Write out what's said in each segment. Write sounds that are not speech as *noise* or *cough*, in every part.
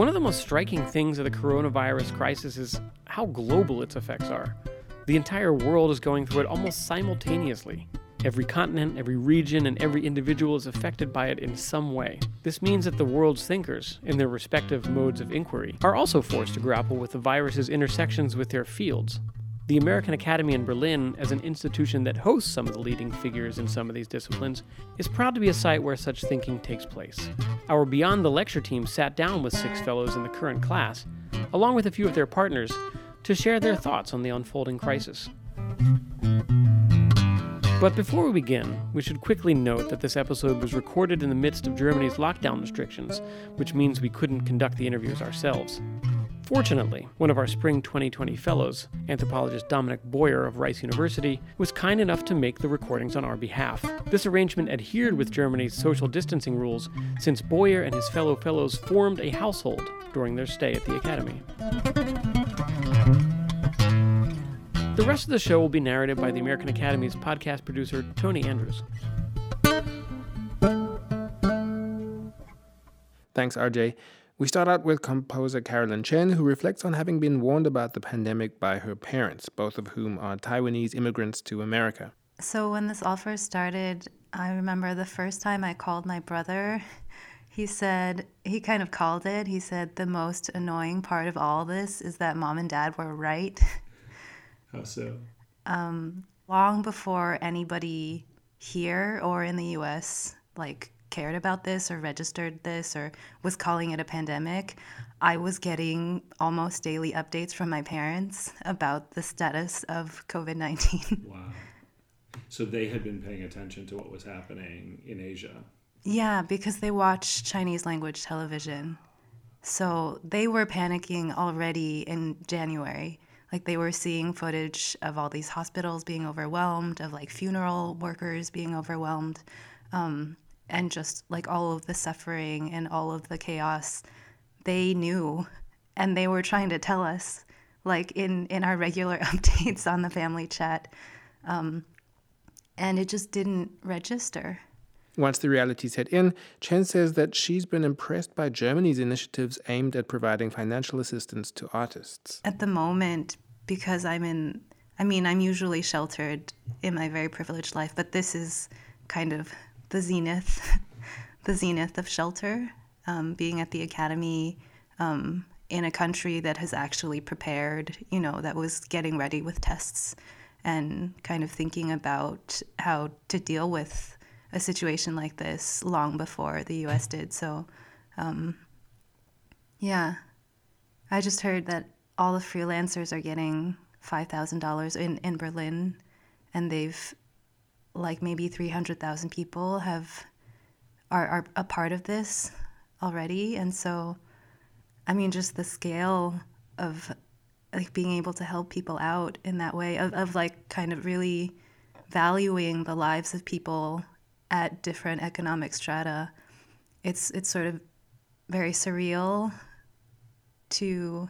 One of the most striking things of the coronavirus crisis is how global its effects are. The entire world is going through it almost simultaneously. Every continent, every region, and every individual is affected by it in some way. This means that the world's thinkers, in their respective modes of inquiry, are also forced to grapple with the virus's intersections with their fields. The American Academy in Berlin, as an institution that hosts some of the leading figures in some of these disciplines, is proud to be a site where such thinking takes place. Our Beyond the Lecture team sat down with six fellows in the current class, along with a few of their partners, to share their thoughts on the unfolding crisis. But before we begin, we should quickly note that this episode was recorded in the midst of Germany's lockdown restrictions, which means we couldn't conduct the interviews ourselves. Fortunately, one of our spring 2020 fellows, anthropologist Dominic Boyer of Rice University, was kind enough to make the recordings on our behalf. This arrangement adhered with Germany's social distancing rules since Boyer and his fellow fellows formed a household during their stay at the academy. The rest of the show will be narrated by the American Academy's podcast producer, Tony Andrews. Thanks, RJ. We start out with composer Carolyn Chen, who reflects on having been warned about the pandemic by her parents, both of whom are Taiwanese immigrants to America. So, when this all first started, I remember the first time I called my brother, *laughs* he said, he kind of called it. He said, the most annoying part of all this is that mom and dad were right. *laughs* How so? Um, long before anybody here or in the US like cared about this or registered this or was calling it a pandemic, I was getting almost daily updates from my parents about the status of COVID 19. Wow. So they had been paying attention to what was happening in Asia. Yeah, because they watch Chinese language television. So they were panicking already in January like they were seeing footage of all these hospitals being overwhelmed, of like funeral workers being overwhelmed, um, and just like all of the suffering and all of the chaos. They knew, and they were trying to tell us, like in in our regular *laughs* updates on the family chat, um, and it just didn't register. Once the reality set in, Chen says that she's been impressed by Germany's initiatives aimed at providing financial assistance to artists. At the moment, because I'm in, I mean, I'm usually sheltered in my very privileged life, but this is kind of the zenith, *laughs* the zenith of shelter, um, being at the academy. Um, in a country that has actually prepared, you know, that was getting ready with tests and kind of thinking about how to deal with a situation like this long before the US did. So, um, yeah, I just heard that all the freelancers are getting $5,000 in, in Berlin, and they've, like, maybe 300,000 people have are, are a part of this already. And so, I mean, just the scale of like being able to help people out in that way of, of like kind of really valuing the lives of people at different economic strata it's it's sort of very surreal to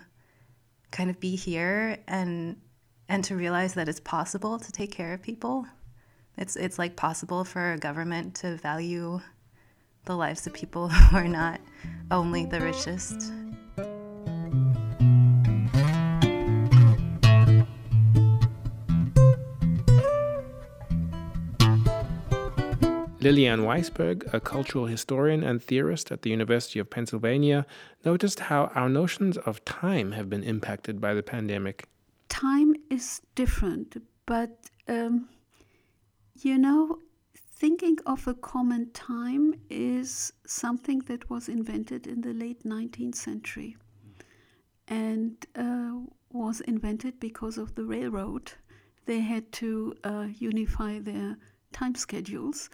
kind of be here and and to realize that it's possible to take care of people it's it's like possible for a government to value the lives of people *laughs* who are not only the richest Liliane Weissberg, a cultural historian and theorist at the University of Pennsylvania, noticed how our notions of time have been impacted by the pandemic. Time is different, but um, you know, thinking of a common time is something that was invented in the late 19th century and uh, was invented because of the railroad. They had to uh, unify their time schedules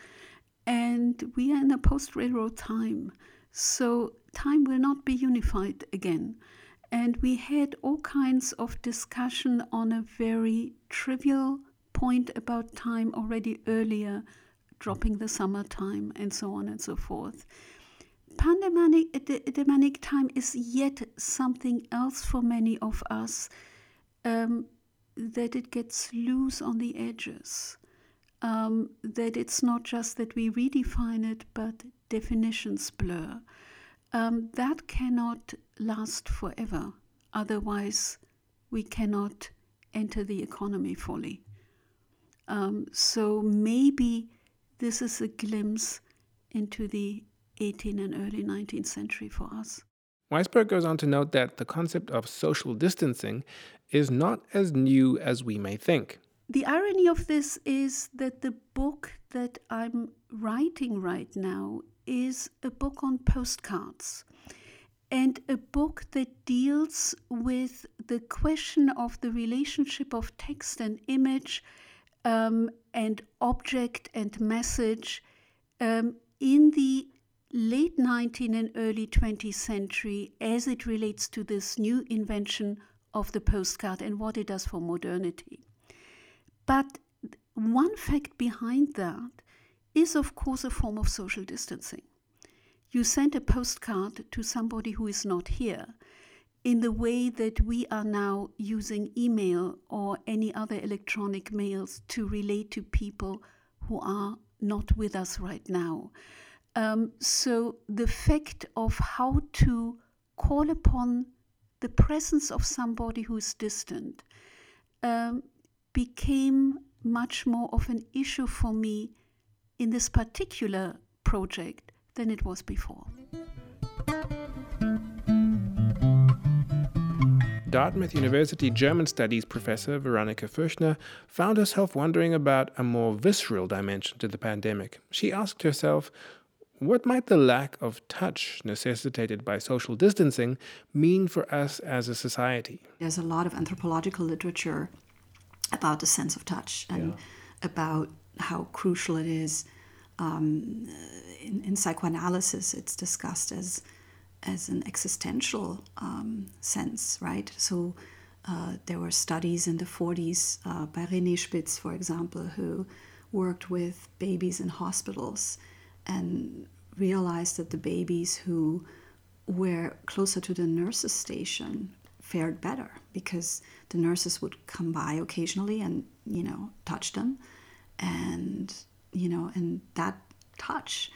and we are in a post railroad time. So time will not be unified again. And we had all kinds of discussion on a very trivial point about time already earlier, dropping the summertime and so on and so forth. Pandemic, pandemic time is yet something else for many of us, um, that it gets loose on the edges um, that it's not just that we redefine it, but definitions blur. um, that cannot last forever. Otherwise, we cannot enter the economy fully. Um, so maybe this is a glimpse into the 18th and early 19th century for us. Weissberg goes on to note that the concept of social distancing is not as new as we may think. The irony of this is that the book that I'm writing right now is a book on postcards and a book that deals with the question of the relationship of text and image um, and object and message um, in the late 19th and early 20th century as it relates to this new invention of the postcard and what it does for modernity. But one fact behind that is, of course, a form of social distancing. You send a postcard to somebody who is not here in the way that we are now using email or any other electronic mails to relate to people who are not with us right now. Um, so, the fact of how to call upon the presence of somebody who is distant um, became much more of an issue for me in this particular project than it was before. Dartmouth University German Studies professor Veronika Fuechtner found herself wondering about a more visceral dimension to the pandemic. She asked herself, what might the lack of touch necessitated by social distancing mean for us as a society? There's a lot of anthropological literature about the sense of touch and yeah. about how crucial it is. Um, in, in, psychoanalysis, it's discussed as as an existential um, sense, right? So uh, there were studies in the 40s uh, by René Spitz, for example, who worked with babies in hospitals and realized that the babies who were closer to the nurses' station fared better because the nurses would come by occasionally and you know touch them and you know and that touch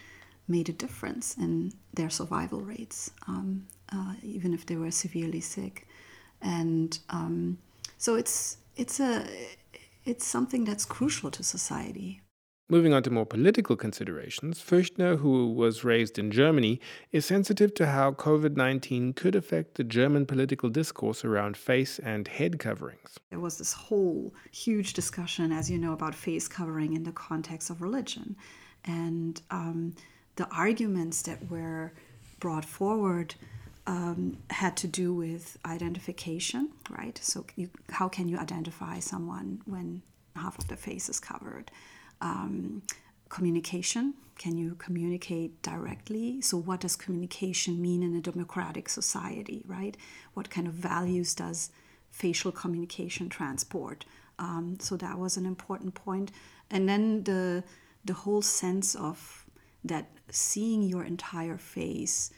made a difference in their survival rates um, uh, even if they were severely sick and um, so it's it's a it's something that's crucial to society Moving on to more political considerations, Fuechtner, who was raised in Germany, is sensitive to how COVID 19 could affect the German political discourse around face and head coverings. There was this whole huge discussion, as you know, about face covering in the context of religion. And um, the arguments that were brought forward um, had to do with identification, right? So, you, how can you identify someone when half of the face is covered? um, communication. Can you communicate directly? So, what does communication mean in a democratic society, right? What kind of values does facial communication transport? Um, so that was an important point. And then the the whole sense of that seeing your entire face,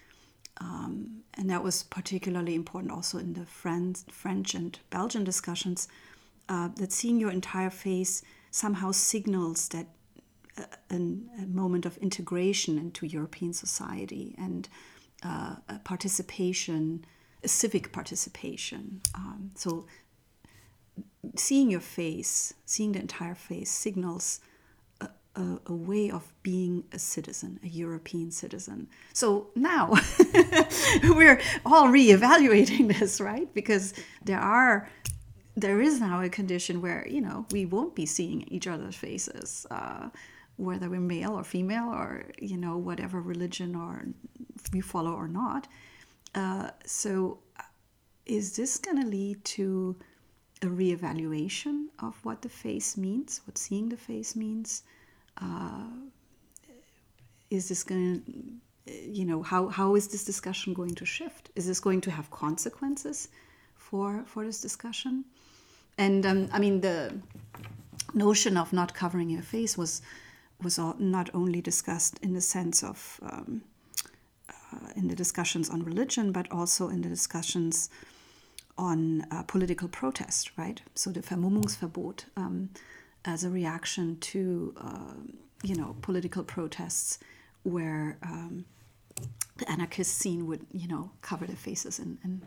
um, and that was particularly important also in the French, French and Belgian discussions. Uh, that seeing your entire face somehow signals that a, uh, a moment of integration into European society and uh, a participation, a civic participation. Um, so, seeing your face, seeing the entire face, signals a, a, way of being a citizen, a European citizen. So now *laughs* we're all reevaluating *laughs* this, right? Because there are there is now a condition where you know we won't be seeing each other's faces uh, whether we're male or female or you know whatever religion or we follow or not uh, so uh, is this going to lead to a reevaluation of what the face means what seeing the face means uh, is this going to you know how, how is this discussion going to shift is this going to have consequences for for this discussion and um, I mean the notion of not covering your face was was not only discussed in the sense of um, uh, in the discussions on religion, but also in the discussions on uh, political protest, right? So the Vermummungsverbot um, as a reaction to uh, you know political protests where um, the anarchist scene would, you know, cover their faces in, in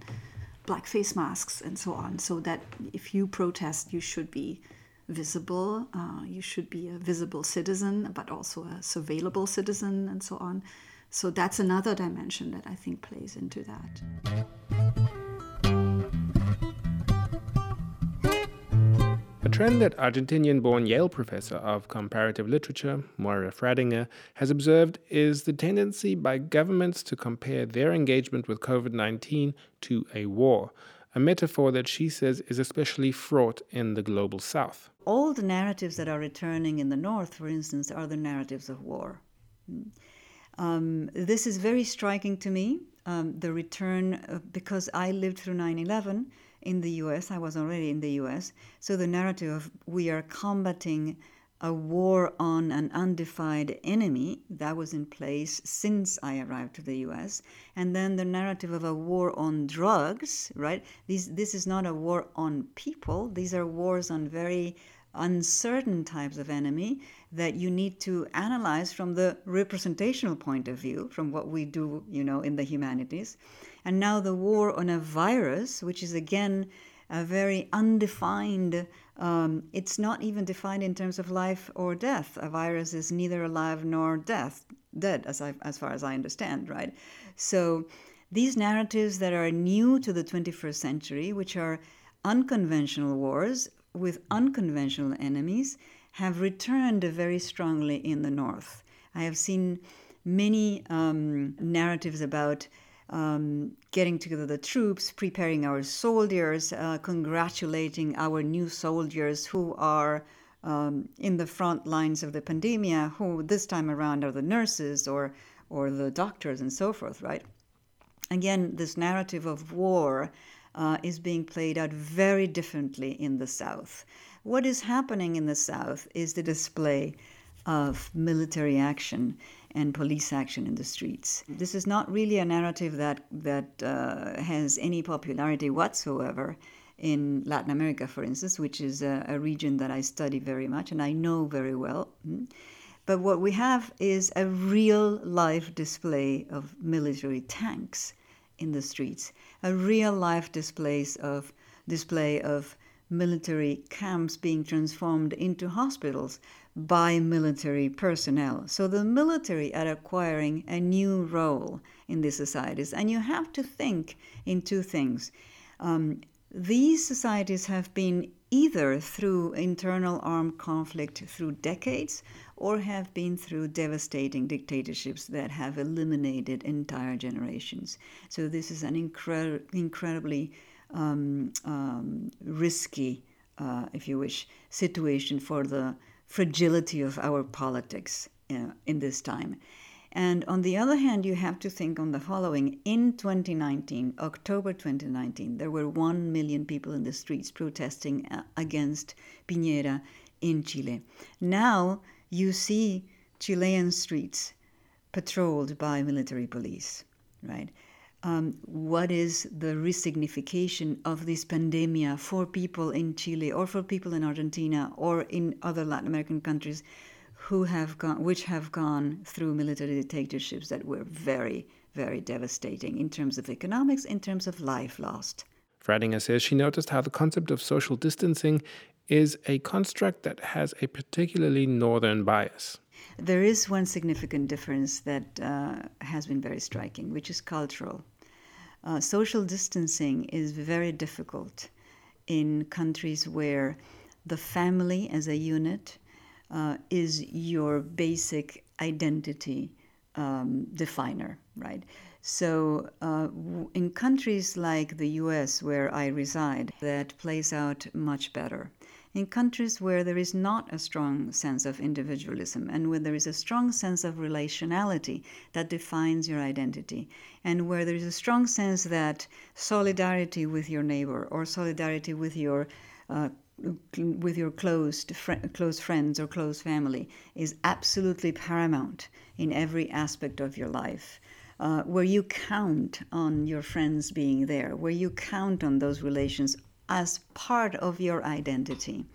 black face masks and so on, so that if you protest, you should be visible, uh, you should be a visible citizen, but also a surveillable citizen, and so on. So that's another dimension that I think plays into that. A trend that Argentinian born Yale professor of comparative literature, Moira Fradinger, has observed is the tendency by governments to compare their engagement with COVID 19 to a war, a metaphor that she says is especially fraught in the global south. All the narratives that are returning in the north, for instance, are the narratives of war. Um, this is very striking to me, um, the return, because I lived through 9 11 in the US. I was already in the US. So the narrative of we are combating a war on an undefined enemy that was in place since I arrived to the US. And then the narrative of a war on drugs, right? This, this is not a war on people, these are wars on very uncertain types of enemy that you need to analyze from the representational point of view, from what we do, you know, in the humanities. And now the war on a virus, which is again a very undefined, um, it's not even defined in terms of life or death. A virus is neither alive nor death, dead, as, I, as far as I understand, right? So these narratives that are new to the 21st century, which are unconventional wars with unconventional enemies, have returned very strongly in the North. I have seen many um, narratives about um, getting together the troops, preparing our soldiers, uh, congratulating our new soldiers who are um, in the front lines of the pandemia, who this time around are the nurses or or the doctors and so forth, right? Again, this narrative of war uh, is being played out very differently in the South. What is happening in the South is the display of military action and police action in the streets. This is not really a narrative that that uh, has any popularity whatsoever in Latin America, for instance, which is a, a, region that I study very much and I know very well. Hmm? But what we have is a real life display of military tanks in the streets, a real life displays of display of military camps being transformed into hospitals by military personnel. So the military are acquiring a new role in these societies. And you have to think in two things. Um, these societies have been either through internal armed conflict through decades or have been through devastating dictatorships that have eliminated entire generations. So this is an incre- incredibly um, um, risky, uh, if you wish, situation for the fragility of our politics uh, in this time. And on the other hand, you have to think on the following. In 2019, October 2019, there were 1 million people in the streets protesting uh, against Piñera in Chile. Now you see Chilean streets patrolled by military police, right? Um, what is the resignification of this pandemic for people in Chile or for people in Argentina or in other Latin American countries who have gone, which have gone through military dictatorships that were very, very devastating in terms of economics, in terms of life lost. Fradinger says she noticed how the concept of social distancing is a construct that has a particularly northern bias. There is one significant difference that uh, has been very striking, which is cultural uh, social distancing is very difficult in countries where the family as a unit uh, is your basic identity um, definer, right? So, uh, in countries like the US, where I reside, that plays out much better in countries where there is not a strong sense of individualism and where there is a strong sense of relationality that defines your identity, and where there is a strong sense that solidarity with your neighbor or solidarity with your uh, with your close fr- close friends or close family is absolutely paramount in every aspect of your life. Uh, where you count on your friends being there, where you count on those relations as part of your identity.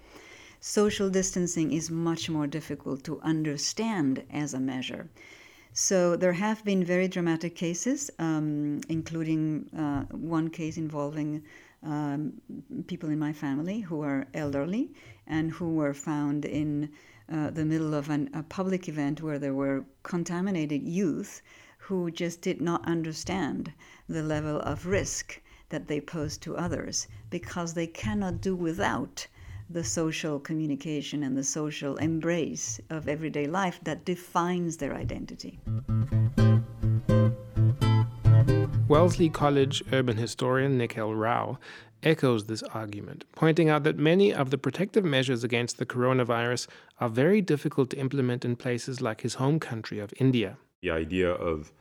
Social distancing is much more difficult to understand as a measure. So there have been very dramatic cases, um, including uh, one case involving um, people in my family who are elderly and who were found in uh, the middle of an, a public event where there were contaminated youth who just did not understand the level of risk that they pose to others because they cannot do without the social communication and the social embrace of everyday life that defines their identity. Wellesley College urban historian Nikhil Rao echoes this argument, pointing out that many of the protective measures against the coronavirus are very difficult to implement in places like his home country of India. The idea of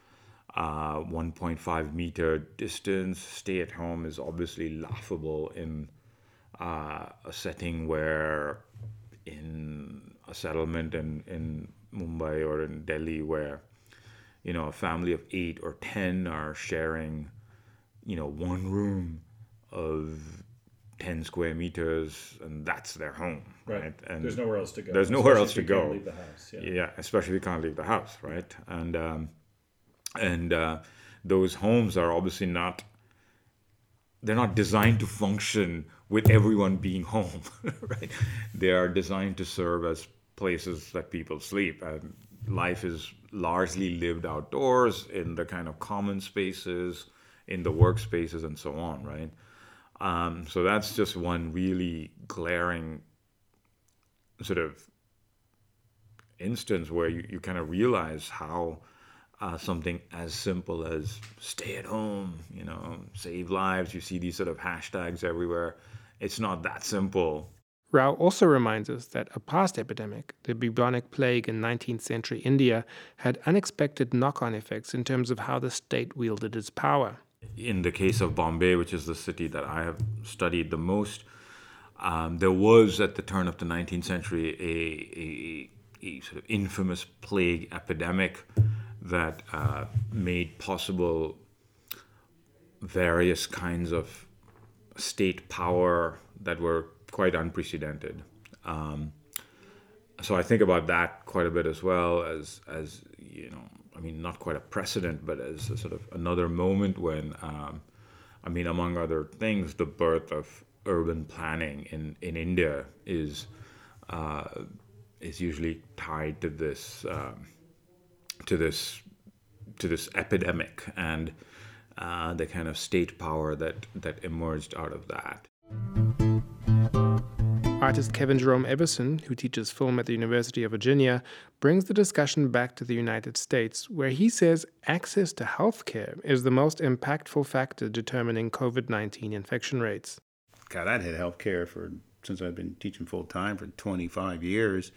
uh, 1.5 meter distance, stay at home, is obviously laughable in uh, a setting where, in a settlement in, in Mumbai or in Delhi, where you know a family of eight or ten are sharing, you know, one room of 10 square meters and that's their home right, Right. and There's nowhere else to go. there's nowhere else to go Leave the house. Yeah. yeah especially if you can't leave the house right and um, and uh, those homes are obviously not they're not designed to function with everyone being home *laughs* right? They are designed to serve as places that people sleep. And life is largely lived outdoors in the kind of common spaces in the workspaces and so on right? Um, so that's just one really glaring sort of instance where you, you kind of realize how uh, something as simple as stay at home, you know, save lives. You see these sort of hashtags everywhere. It's not that simple. Rao also reminds us that a past epidemic, the bubonic plague in 19th century India, had unexpected knock on effects in terms of how the state wielded its power. In the case of Bombay, which is the city that I have studied the most, um, there was at the turn of the 19th century a, a, a sort of infamous plague epidemic that uh, made possible various kinds of state power that were quite unprecedented. Um, so I think about that quite a bit as well as as you know. I mean, not quite a precedent, but as a sort of another moment when, um, I mean, among other things, the birth of urban planning in in India is uh, is usually tied to this um, to this to this epidemic and uh, the kind of state power that that emerged out of that. Artist Kevin Jerome Everson, who teaches film at the University of Virginia, brings the discussion back to the United States, where he says access to healthcare is the most impactful factor determining COVID 19 infection rates. God, I'd had healthcare for since I've been teaching full time for 25 years,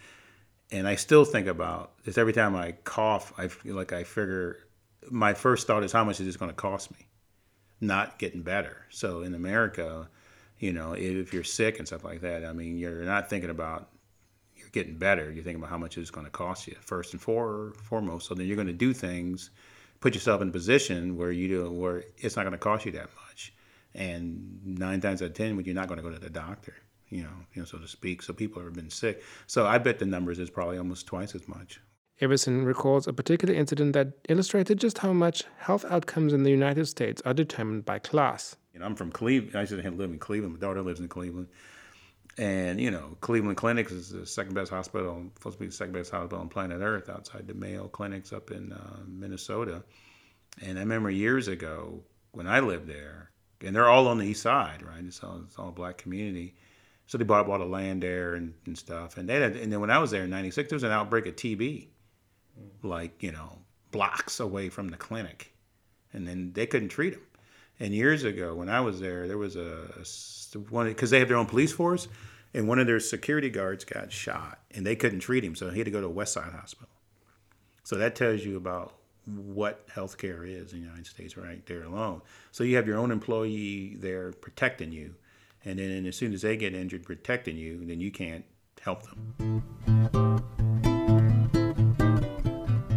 and I still think about this every time I cough. I feel like I figure my first thought is how much is this going to cost me? Not getting better. So in America, you know, if you're sick and stuff like that, I mean, you're not thinking about you're getting better. You're thinking about how much it's going to cost you first and for, foremost. So then you're going to do things, put yourself in a position where you do where it's not going to cost you that much. And nine times out of ten, when you're not going to go to the doctor, you know, you know, so to speak. So people have been sick. So I bet the numbers is probably almost twice as much. Everson recalls a particular incident that illustrated just how much health outcomes in the United States are determined by class. You know, I'm from Cleveland. I used to live in Cleveland. My daughter lives in Cleveland. And, you know, Cleveland Clinics is the second best hospital, supposed to be the second best hospital on planet Earth outside the Mayo Clinics up in uh, Minnesota. And I remember years ago when I lived there, and they're all on the east side, right? It's all, it's all a black community. So they bought, bought a land there and, and stuff. And, they had, and then when I was there in 96, there was an outbreak of TB, hmm. like, you know, blocks away from the clinic. And then they couldn't treat them. And years ago, when I was there, there was a, a one because they have their own police force, and one of their security guards got shot, and they couldn't treat him, so he had to go to West Side Hospital. So that tells you about what healthcare is in the United States right there alone. So you have your own employee there protecting you, and then as soon as they get injured, protecting you, then you can't help them.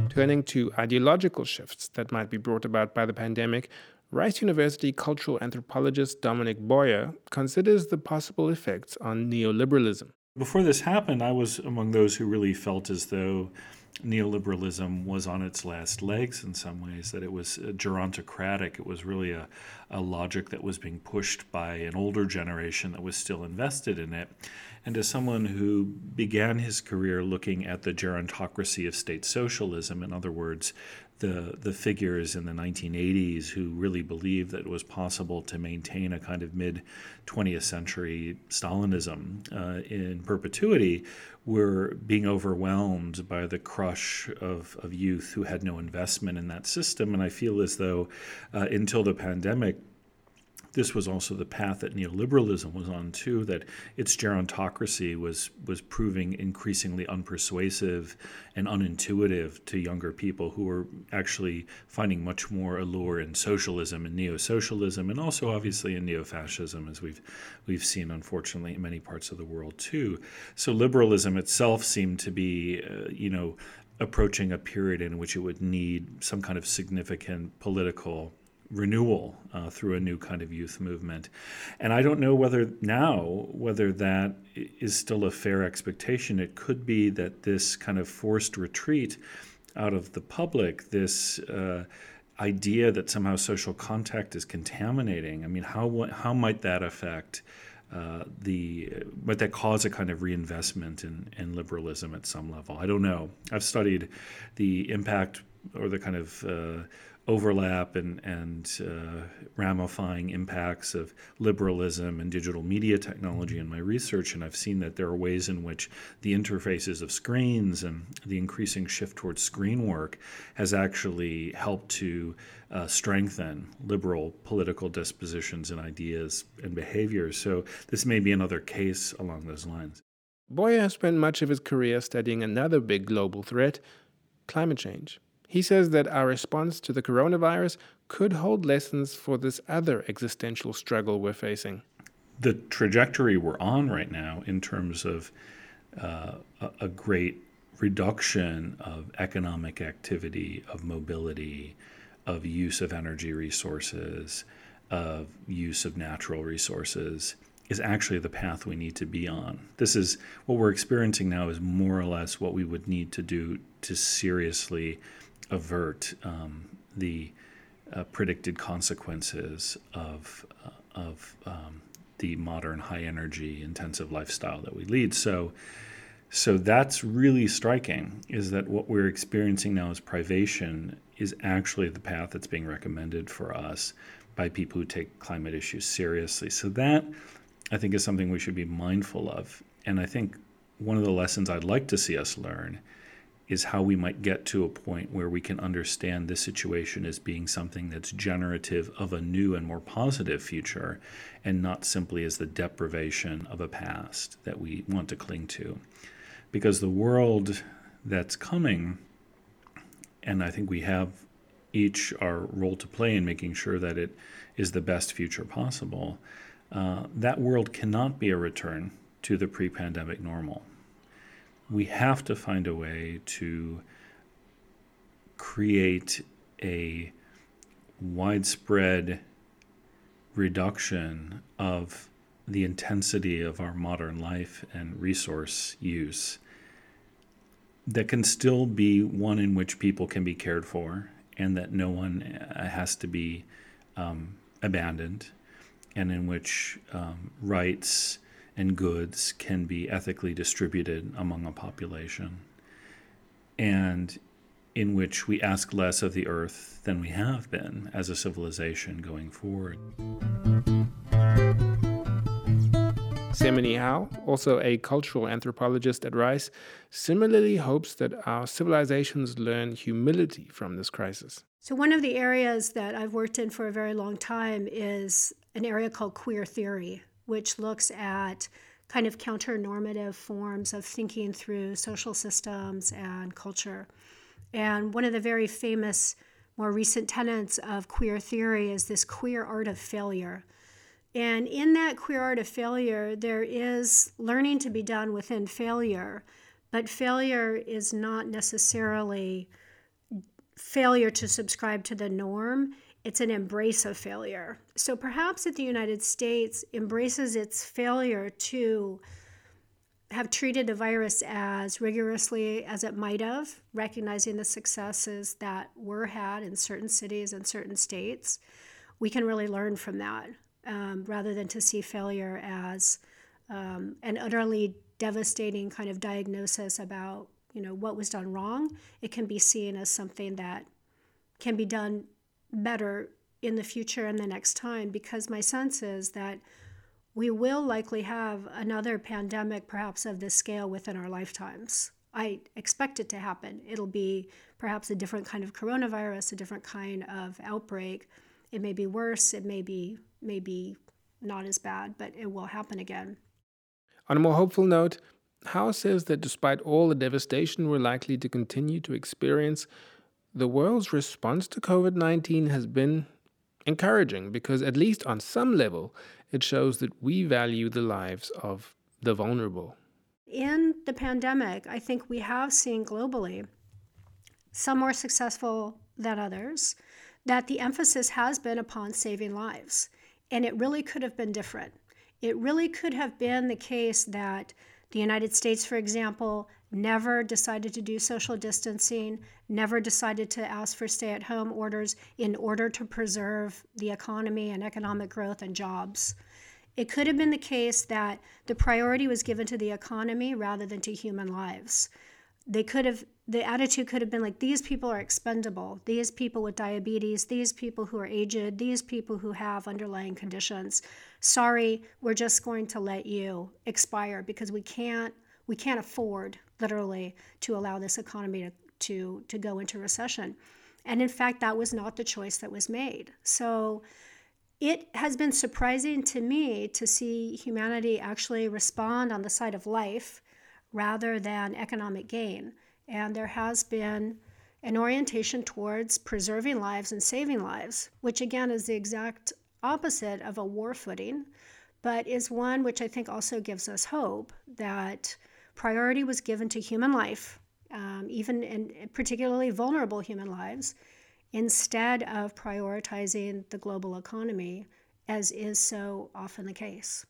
Turning to ideological shifts that might be brought about by the pandemic, Rice University cultural anthropologist Dominic Boyer considers the possible effects on neoliberalism. Before this happened, I was among those who really felt as though neoliberalism was on its last legs in some ways, that it was uh, gerontocratic. It was really a, a logic that was being pushed by an older generation that was still invested in it. And as someone who began his career looking at the gerontocracy of state socialism, in other words, the, the figures in the 1980s who really believed that it was possible to maintain a kind of mid 20th century Stalinism uh, in perpetuity were being overwhelmed by the crush of, of youth who had no investment in that system. And I feel as though uh, until the pandemic, this was also the path that neoliberalism was on too. That its gerontocracy was was proving increasingly unpersuasive and unintuitive to younger people who were actually finding much more allure in socialism and neo-socialism, and also obviously in neo-fascism, as we've we've seen unfortunately in many parts of the world too. So liberalism itself seemed to be, uh, you know, approaching a period in which it would need some kind of significant political renewal uh, through a new kind of youth movement. And I don't know whether now, whether that is still a fair expectation. It could be that this kind of forced retreat out of the public, this uh, idea that somehow social contact is contaminating. I mean, how, how might that affect? Uh, the might that cause a kind of reinvestment in, in liberalism at some level? I don't know. I've studied the impact or the kind of uh, overlap and, and uh, ramifying impacts of liberalism and digital media technology in my research, and I've seen that there are ways in which the interfaces of screens and the increasing shift towards screen work has actually helped to uh, strengthen liberal political dispositions and ideas and behaviors. So this may be another case along those lines. Boyer has spent much of his career studying another big global threat climate change. He says that our response to the coronavirus could hold lessons for this other existential struggle we're facing. The trajectory we're on right now, in terms of uh, a great reduction of economic activity, of mobility, of use of energy resources, of use of natural resources, is actually the path we need to be on. This is what we're experiencing now, is more or less what we would need to do to seriously avert um, the uh, predicted consequences of uh, of um, the modern high energy intensive lifestyle that we lead. So so that's really striking is that what we're experiencing now as privation is actually the path that's being recommended for us by people who take climate issues seriously. So that I think is something we should be mindful of. And I think one of the lessons I'd like to see us learn is how we might get to a point where we can understand this situation as being something that's generative of a new and more positive future and not simply as the deprivation of a past that we want to cling to. Because the world that's coming, and I think we have each our role to play in making sure that it is the best future possible, uh, that world cannot be a return to the pre pandemic normal we have to find a way to create a widespread reduction of the intensity of our modern life and resource use that can still be one in which people can be cared for and that no one uh, has to be um, abandoned and in which um, rights and goods can be ethically distributed among a population, and in which we ask less of the earth than we have been as a civilization going forward. Cymene Howe, also a cultural anthropologist at Rice, similarly hopes that our civilizations learn humility from this crisis. So, one of the areas that I've worked in for a very long time is an area called queer theory, which looks at kind of counter normative forms of thinking through social systems and culture. And one of the very famous, more recent tenets of queer theory is this queer art of failure. And in that queer art of failure, there is learning to be done within failure, but failure is not necessarily failure to subscribe to the norm it's an embrace of failure. So perhaps that the United States embraces its failure to have treated the virus as rigorously as it might have, recognizing the successes that were had in certain cities and certain states, we can really learn from that um, rather than to see failure as um, an utterly devastating kind of diagnosis about you know what was done wrong. It can be seen as something that can be done better in the future and the next time because my sense is that we will likely have another pandemic, perhaps of this scale, within our lifetimes. I expect it to happen. It'll be perhaps a different kind of coronavirus, a different kind of outbreak. It may be worse, it may be, may be not as bad, but it will happen again. On a more hopeful note, Howe says that despite all the devastation we're likely to continue to experience, the world's response to COVID 19 has been encouraging because, at least on some level, it shows that we value the lives of the vulnerable. In the pandemic, I think we have seen globally, some more successful than others, that the emphasis has been upon saving lives. And it really could have been different. It really could have been the case that the United States, for example, never decided to do social distancing, never decided to ask for stay at home orders in order to preserve the economy and economic growth and jobs. It could have been the case that the priority was given to the economy rather than to human lives. They could have, the attitude could have been like, these people are expendable. These people with diabetes, these people who are aged, these people who have underlying conditions. Sorry, we're just going to let you expire because we can't we can't afford literally to allow this economy to, to, to go into recession. And in fact, that was not the choice that was made. So it has been surprising to me to see humanity actually respond on the side of life rather than economic gain. And there has been an orientation towards preserving lives and saving lives, which again is the exact opposite of a war footing, but is one which I think also gives us hope that priority was given to human life, um, even in particularly vulnerable human lives, instead of prioritizing the global economy, as is so often the case.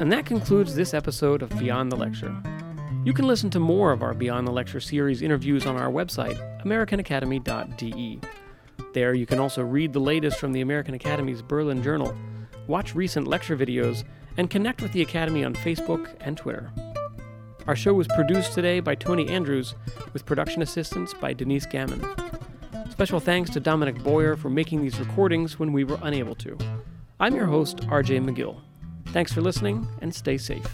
And that concludes this episode of Beyond the Lecture. You can listen to more of our Beyond the Lecture series interviews on our website, americanacademy.de. There, you can also read the latest from the American Academy's Berlin Journal watch recent lecture videos, and connect with the Academy on Facebook and Twitter. Our show was produced today by Tony Andrews, with production assistance by Denise Gammon. Special thanks to Dominic Boyer for making these recordings when we were unable to. I'm your host, RJ McGill. Thanks for listening, and stay safe.